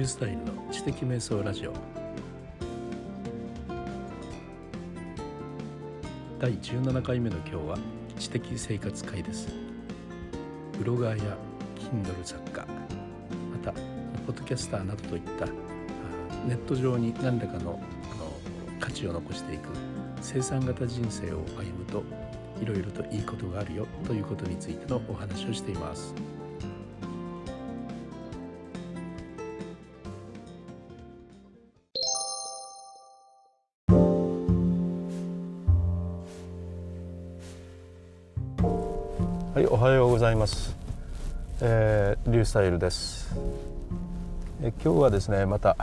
ュースタイルの知的瞑想ラジオ第17回目の今日は知的生活会ですブロガーや Kindle 作家またポッドキャスターなどといったネット上に何らかのの価値を残していく生産型人生を歩むといろいろといいことがあるよということについてのお話をしています。はい、おはようございます。えー、リュースタイルです。え今日はですね、また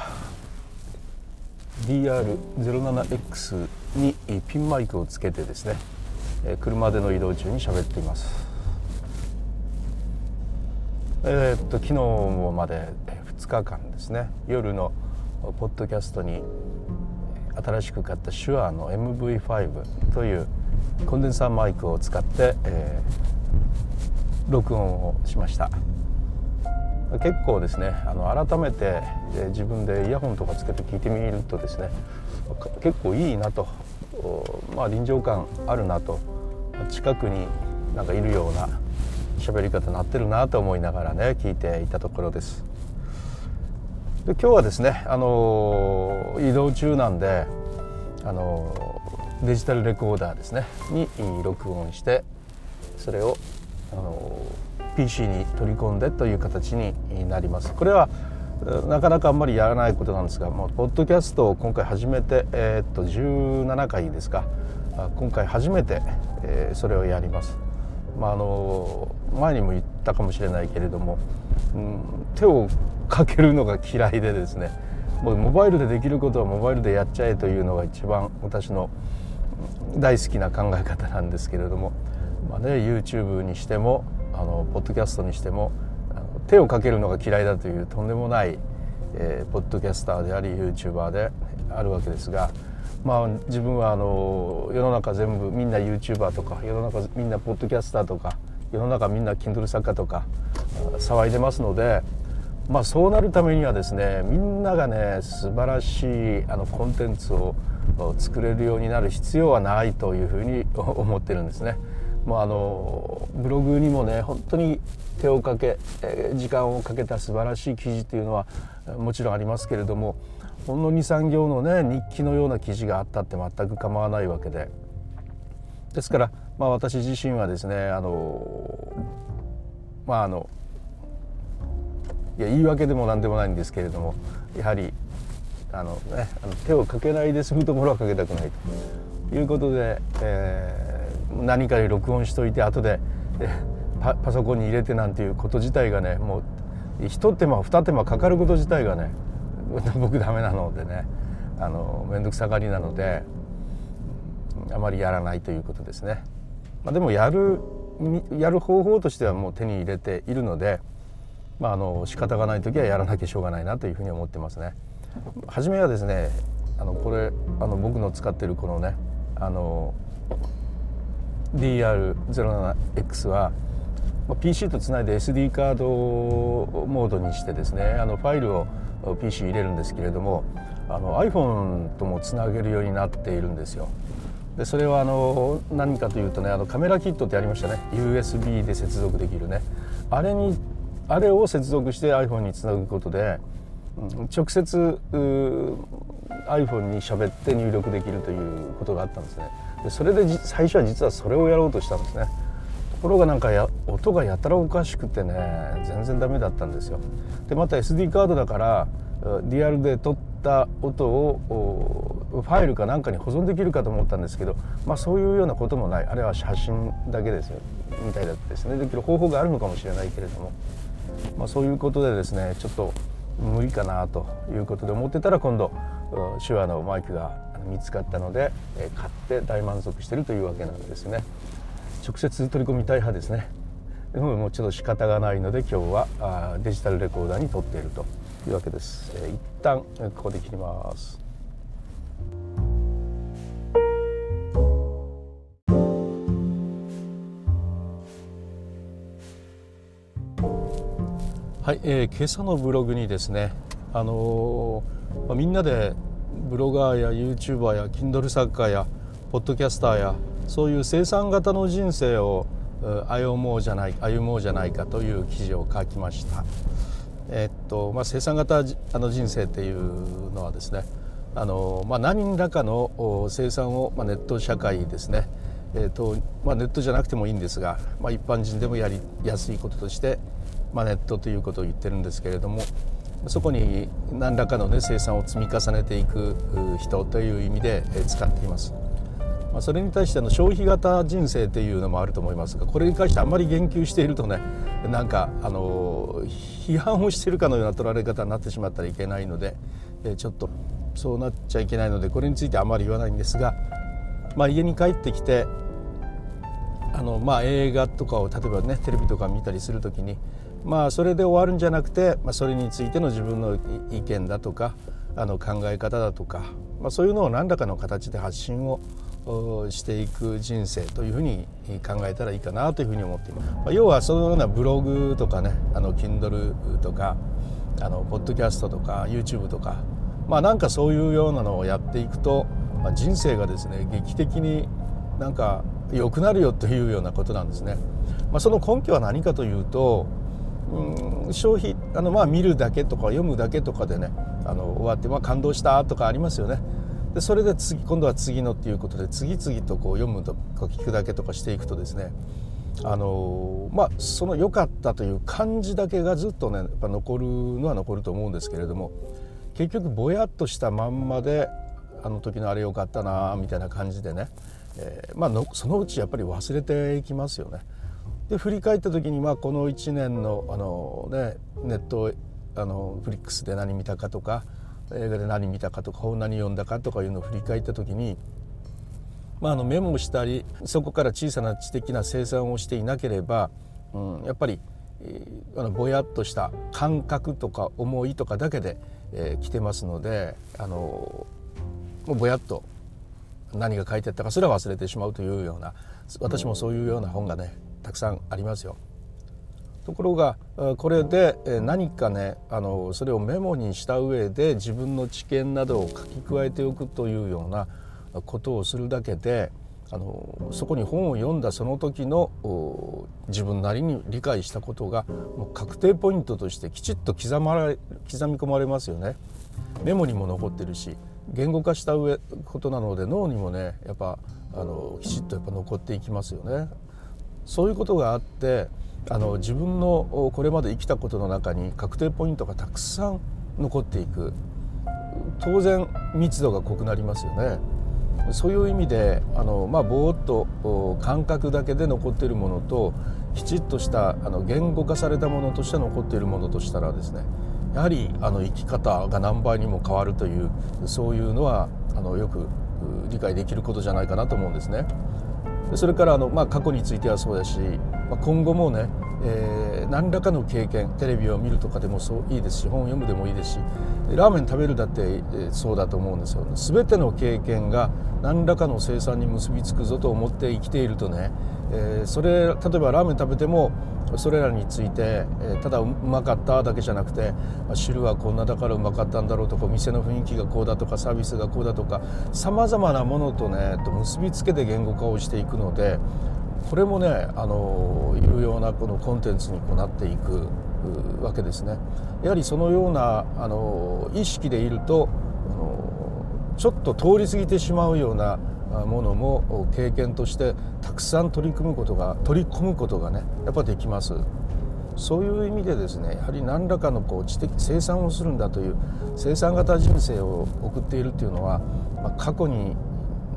DR07X にピンマイクをつけてですね、車での移動中に喋っています。えー、っと昨日まで2日間ですね夜のポッドキャストに新しく買った手話の MV5 というコンデンサーマイクを使って、えー、録音をしました結構ですねあの改めて、え、自分でイヤホンとかつけて聞いてみるとですね結構いいなとまあ臨場感あるなと近くになんかいるような喋り方になってるなと思いながらね聞いていたところです。で今日はですね、あの移動中なんで、あのデジタルレコーダーですねに録音してそれを、あの PC に取り込んでという形になります。これはなかなかあんまりやらないことなんですがもうポッドキャストを今回初めて、えー、っと17回ですか今回初めて、えー、それをやります。まあ、あの前にも言ったかもしれないけれども、うん、手をかけるのが嫌いでですねもうモバイルでできることはモバイルでやっちゃえというのが一番私の大好きな考え方なんですけれども、まあね、YouTube にしてもあのポッドキャストにしても手をかけるのが嫌いだというとんでもない、えー、ポッドキャスターであり YouTuber であるわけですが、まあ、自分はあの世の中全部みんな YouTuber とか世の中みんなポッドキャスターとか世の中みんな Kindle 作家とか騒いでますので、まあ、そうなるためにはですねみんながね素晴らしいあのコンテンツを作れるようになる必要はないというふうに思ってるんですね。もうあのブログにもね本当に手をかけ時間をかけた素晴らしい記事というのはもちろんありますけれどもほんの23行のね日記のような記事があったって全く構わないわけで。ですから、まあ、私自身はですねあのまああのいや言い訳でも何でもないんですけれどもやはりあの、ね、あの手をかけないで済むところはかけたくないということで、えー何かで録音しといて後でパパソコンに入れてなんていうこと自体がねもう一手間二手間かかること自体がね 僕ダメなのでねあの面倒くさがりなのであまりやらないということですね。まあ、でもやるやる方法としてはもう手に入れているので、まあ、あの仕方がない時はやらなきゃしょうがないなというふうに思ってますね。初めはですねあのこれあの僕の使ってるこのねあの DR07X は PC とつないで SD カードモードにしてですねあのファイルを PC 入れるんですけれどもあの iPhone ともつなげるようになっているんですよ。でそれはあの何かというとねあのカメラキットってありましたね USB で接続できるねあれにあれを接続して iPhone につなぐことで、うん、直接 iPhone に喋って入力できるということがあったんですね。でそれで最初は実はそれをやろうとしたんですね。ところがなんかや音がやたらおかしくてね全然ダメだったんですよ。でまた SD カードだからリアルで撮った音をファイルかなんかに保存できるかと思ったんですけど、まあ、そういうようなこともない。あれは写真だけですよ。みたいだったですね。できる方法があるのかもしれないけれども、まあ、そういうことでですねちょっと無理かなということで思ってたら今度手話のマイクが見つかったので、買って大満足してるというわけなんですね。直接取り込みたい派ですね。でももうちょっと仕方がないので今日はデジタルレコーダーに撮っているというわけです、一旦ここで切ります。はい、えー、今朝のブログにですねあのまあ、みんなでブロガーや YouTuber や Kindle 作家やポッドキャスターやそういう生産型の人生を歩もうじゃない歩もうじゃないかという記事を書きました。えっとまあ、生産型あの人生っていうのはですねあの、まあ、何らかの生産を、まあ、ネット社会ですね、えーとまあ、ネットじゃなくてもいいんですが、まあ、一般人でもやりやすいこととして、まあ、ネットということを言ってるんですけれどもそこに何らかの、ね、生産を積み重ねていく人という意味で使っています。まあ、それに対しての消費型人生っていうのもあると思いますがこれに関してあんまり言及しているとねなんかあの批判をしているかのような取られ方になってしまったらいけないのでちょっとそうなっちゃいけないのでこれについてあまり言わないんですが、まあ、家に帰ってきてあの、まあ、映画とかを例えばねテレビとか見たりする時に、まあ、それで終わるんじゃなくて、まあ、それについての自分の意見だとかあの考え方だとか、まあ、そういうのを何らかの形で発信をしていく人生というふうに考えたらいいかなというふうに思っています。まあ、要はそのようなブログとかねあの Kindle とかあのポッドキャストとか YouTube とかまあなんかそういうようなのをやっていくと、まあ、人生がですね劇的になんか良くなるよというようなことなんですね。まあ、その根拠は何かというとうん消費あのまあ見るだけとか読むだけとかでねあの終わって、まあ、感動したとかありますよね。でそれで次今度は次のっていうことで次々とこう読むとか聞くだけとかしていくとですねあのまあその良かったという感じだけがずっとねやっぱ残るのは残ると思うんですけれども結局ぼやっとしたまんまであの時のあれ良かったなみたいな感じでね、えー、まあのそのうちやっぱり忘れていきますよね。で振り返った時にまあこの1年のあの、ね、ネットあのフリックスで何見たかとか映画で何見たかとか本何読んだかとかいうのを振り返った時に、まあ、あのメモをしたりそこから小さな知的な生産をしていなければ、うん、やっぱり、えー、あのぼやっとした感覚とか思いとかだけで、えー、来てますのであのぼやっと何が書いてあったかすら忘れてしまうというような私もそういうような本がねたくさんありますよ。ところがこれで何かねあのそれをメモにした上で自分の知見などを書き加えておくというようなことをするだけであのそこに本を読んだその時の自分なりに理解したことがもう確定ポイントとしてきちっと刻まれ刻み込まれますよね。メモにも残ってるし言語化した上ことなので脳にもねやっぱあのきちっとやっぱ残っていきますよね。そういうことがあってあの自分のこれまで生きたことの中に確定ポイントがたくさん残っていく当然密度が濃くなりますよね。そういう意味であの、まあ、ぼーっと感覚だけで残っているものときちっとしたあの言語化されたものとして残っているものとしたらですねやはりあの生き方が何倍にも変わるというそういうのはあのよく理解できることじゃないかなと思うんですね。それからあの、まあ、過去についてはそうだし、まあ、今後もね、えー、何らかの経験テレビを見るとかでもそういいですし本を読むでもいいですしラーメン食べるだって、えー、そうだと思うんですよ全ての経験が何らかの生産に結びつくぞと思って生きているとね、えー、それ例えばラーメン食べてもそれらについて、えただうまかっただけじゃなくて汁はこんなだからうまかったんだろうとか店の雰囲気がこうだとかサービスがこうだとかさまざまなものとねと結びつけて言語化をしていくのでこれもねあの有用なこのコンテンツにこうなっていくわけですね。やはりそのようなあの意識でいるとあのちょっと通り過ぎてしまうようなものも経験としてたくさん取り組むことが取り込むことがねやっぱできます。そういう意味でですねやはり何らかのこう知的生産をするんだという生産型人生を送っているっていうのは、まあ、過去に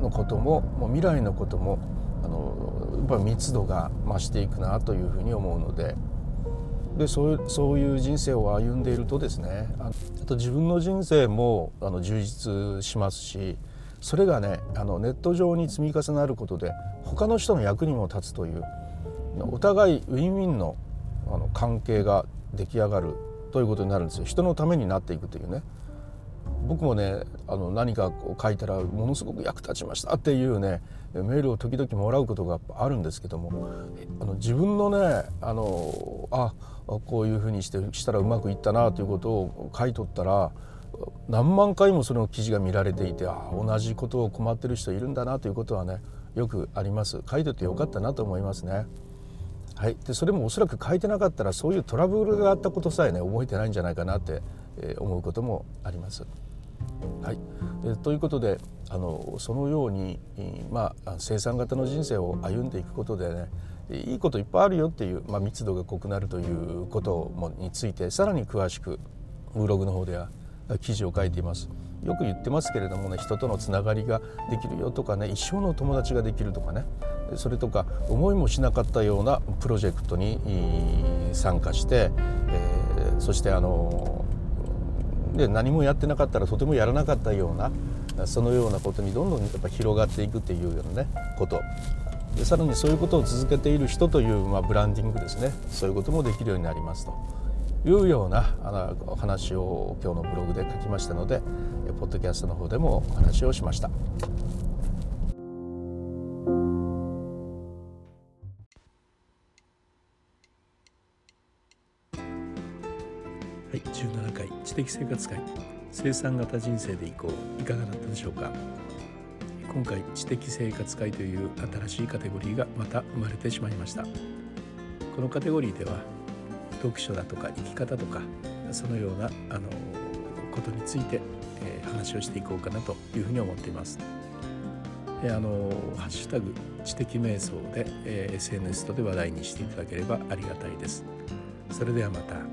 のことももう未来のこともあのやっぱ密度が増していくなというふうに思うので。でそういうそういう人生を歩んでいるとですねあと自分の人生もあの充実しますしそれがねあのネット上に積み重なることで他の人の役にも立つというお互いウィンウィンのあの関係が出来上がるということになるんですよ。人のためになっていくというね。僕もねあの何かこう書いたらものすごく役立ちましたっていうねメールを時々もらうことがあるんですけどもあの自分のねあのあこういうふうにしてしたらうまくいったなということを書いとったら何万回もその記事が見られていてあ同じことを困ってる人いるんだなということはねよくあります書いててよかったなと思いますね。はい、でそれもおそらく書いてなかったらそういうトラブルがあったことさえね覚えてないんじゃないかなって、え思うこともあります。はい、えということであのそのように、まあ、生産型の人生を歩んでいくことでねいいこといっぱいあるよっていう、まあ、密度が濃くなるということもについてさらに詳しくブログの方では記事を書いています。よく言ってますけれどもね人とのつながりができるよとかね一生の友達ができるとかねそれとか思いもしなかったようなプロジェクトに参加して、えー、そしてあので何もやってなかったらとてもやらなかったようなそのようなことにどんどんやっぱ広がっていくっていうようなねこと。でさらにそういうことを続けている人という、まあ、ブランディングですね。そういうこともできるようになりますと。いうようなあの話を今日のブログで書きましたのでポッドキャストの方でもお話をしました。はい、17回知的生活会。生産型人生でいこういかがだったでしょうか？今回知的生活会という新しいカテゴリーがまた生まれてしまいました。このカテゴリーでは読書だとか生き方とかそのようなあのことについて、えー、話をしていこうかなというふうに思っています。えー、あのハッシュタグ知的瞑想で、えー、SNS とで話題にしていただければありがたいです。それではまた。